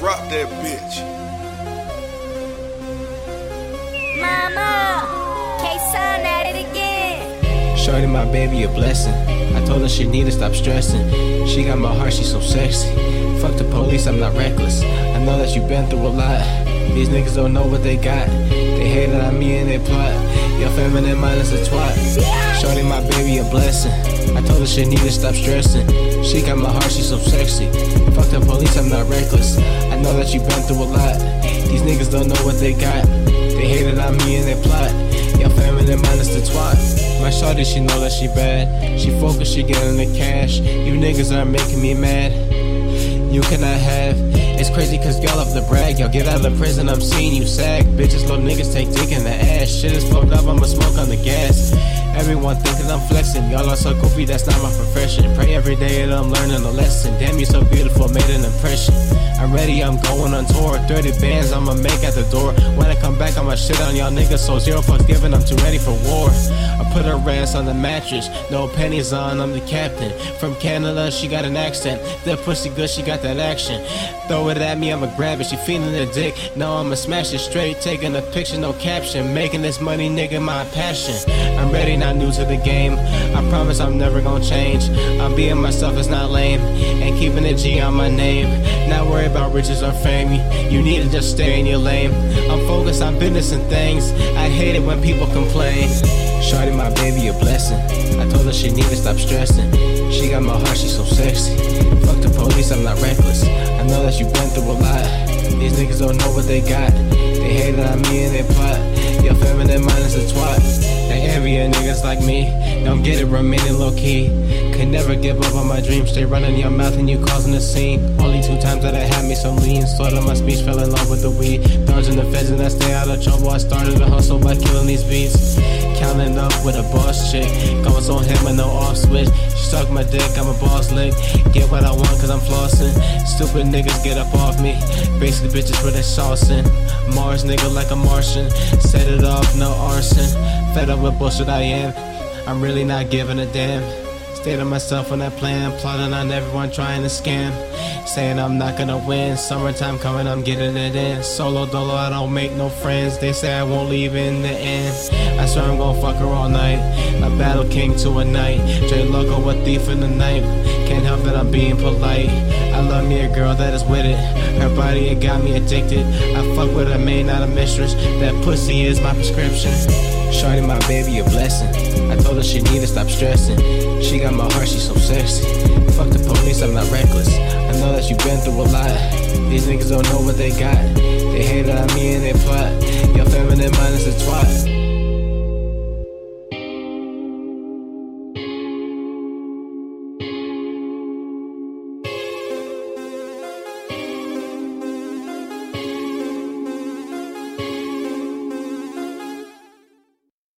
Drop that bitch. Mama, Kasaun at it again. Shorty, my baby, a blessing. I told her she need to stop stressing. She got my heart, she so sexy. Fuck the police, I'm not reckless. I know that you've been through a lot. These niggas don't know what they got. They hated on me and they plot. Your feminine mind is a twat. Shorty, my baby, a blessing. I told her she need to stop stressing. She got my heart, she so sexy. Fuck the police, I'm not reckless. I know that you been through a lot. These niggas don't know what they got. They hate hated on me and they plot. Your feminine mind is the twat. My shorty, she know that she bad. She focused, she getting the cash. You niggas are making me mad. You cannot have. It's crazy cause y'all love to brag. Y'all get out of the prison, I'm seeing you sag. Bitches, little niggas take dick in the ass. Shit is fucked up, I'ma smoke on the gas. Everyone thinking I'm flexing. Y'all are so goofy, that's not my profession. Pray every day that I'm learning a lesson. Damn, you so beautiful, made an impression. I'm ready, I'm going on tour. 30 bands, I'ma make at the door. When I come back, I'ma shit on y'all niggas. So zero fucks given, I'm too ready for war. I put her ass on the mattress, no pennies on, I'm the captain. From Canada, she got an accent. That pussy good, she got that action. Throw it at me, I'ma grab it. She feeling the dick, now I'ma smash it straight. Taking a picture, no caption. Making this money, nigga, my passion. I'm ready, not new to the game. I promise I'm never gonna change. I'm being myself, it's not lame. And keeping a G on my name. Not worry about riches or fame. You need to just stay in your lane. I'm focused on business and things. I hate it when people complain. Shorty, my baby, a blessing. I told her she need to stop stressing. She got my heart, she's so sexy. Fuck the police, I'm not reckless. I know that you been through a lot. These niggas don't know what they got. They hated on me and they plot. Your feminine mind is a twat. Niggas like me. Don't get it, remaining low key. Could never give up on my dreams. Stay running your mouth and you causing a scene. Only two times that I had me so lean. Slaughter my speech, fell in love with the weed. Dodging the feds and I stay out of trouble. I started to hustle by killing these beats. Counting up with a boss chick. Going on him and no off switch. She suck my dick, I'm a boss lick. Get what I want cause I'm flossing. Stupid niggas get up off me. Basically bitches with a sauce in. Mars nigga like a Martian. Set it off, no arson. Fed up with bullshit I am. I'm really not giving a damn. Stay to myself on that plan, plotting on everyone trying to scam. Saying I'm not gonna win. Summertime coming, I'm getting it in. Solo dolo, I don't make no friends. They say I won't leave in the end. I swear I'm gonna fuck her all night. A battle king to a night. J Loco, a thief in the night. Can't help that I'm being polite. I love me a girl that is with it. Her body, it got me addicted. I fuck with a maid, not a mistress. That pussy is my prescription. Shorty, my baby, a blessing. I told her she need to stop stressing. She got my heart, she's so sexy. Fuck the police, I'm not reckless. I know that you've been through a lot. These niggas don't know what they got. They hated on me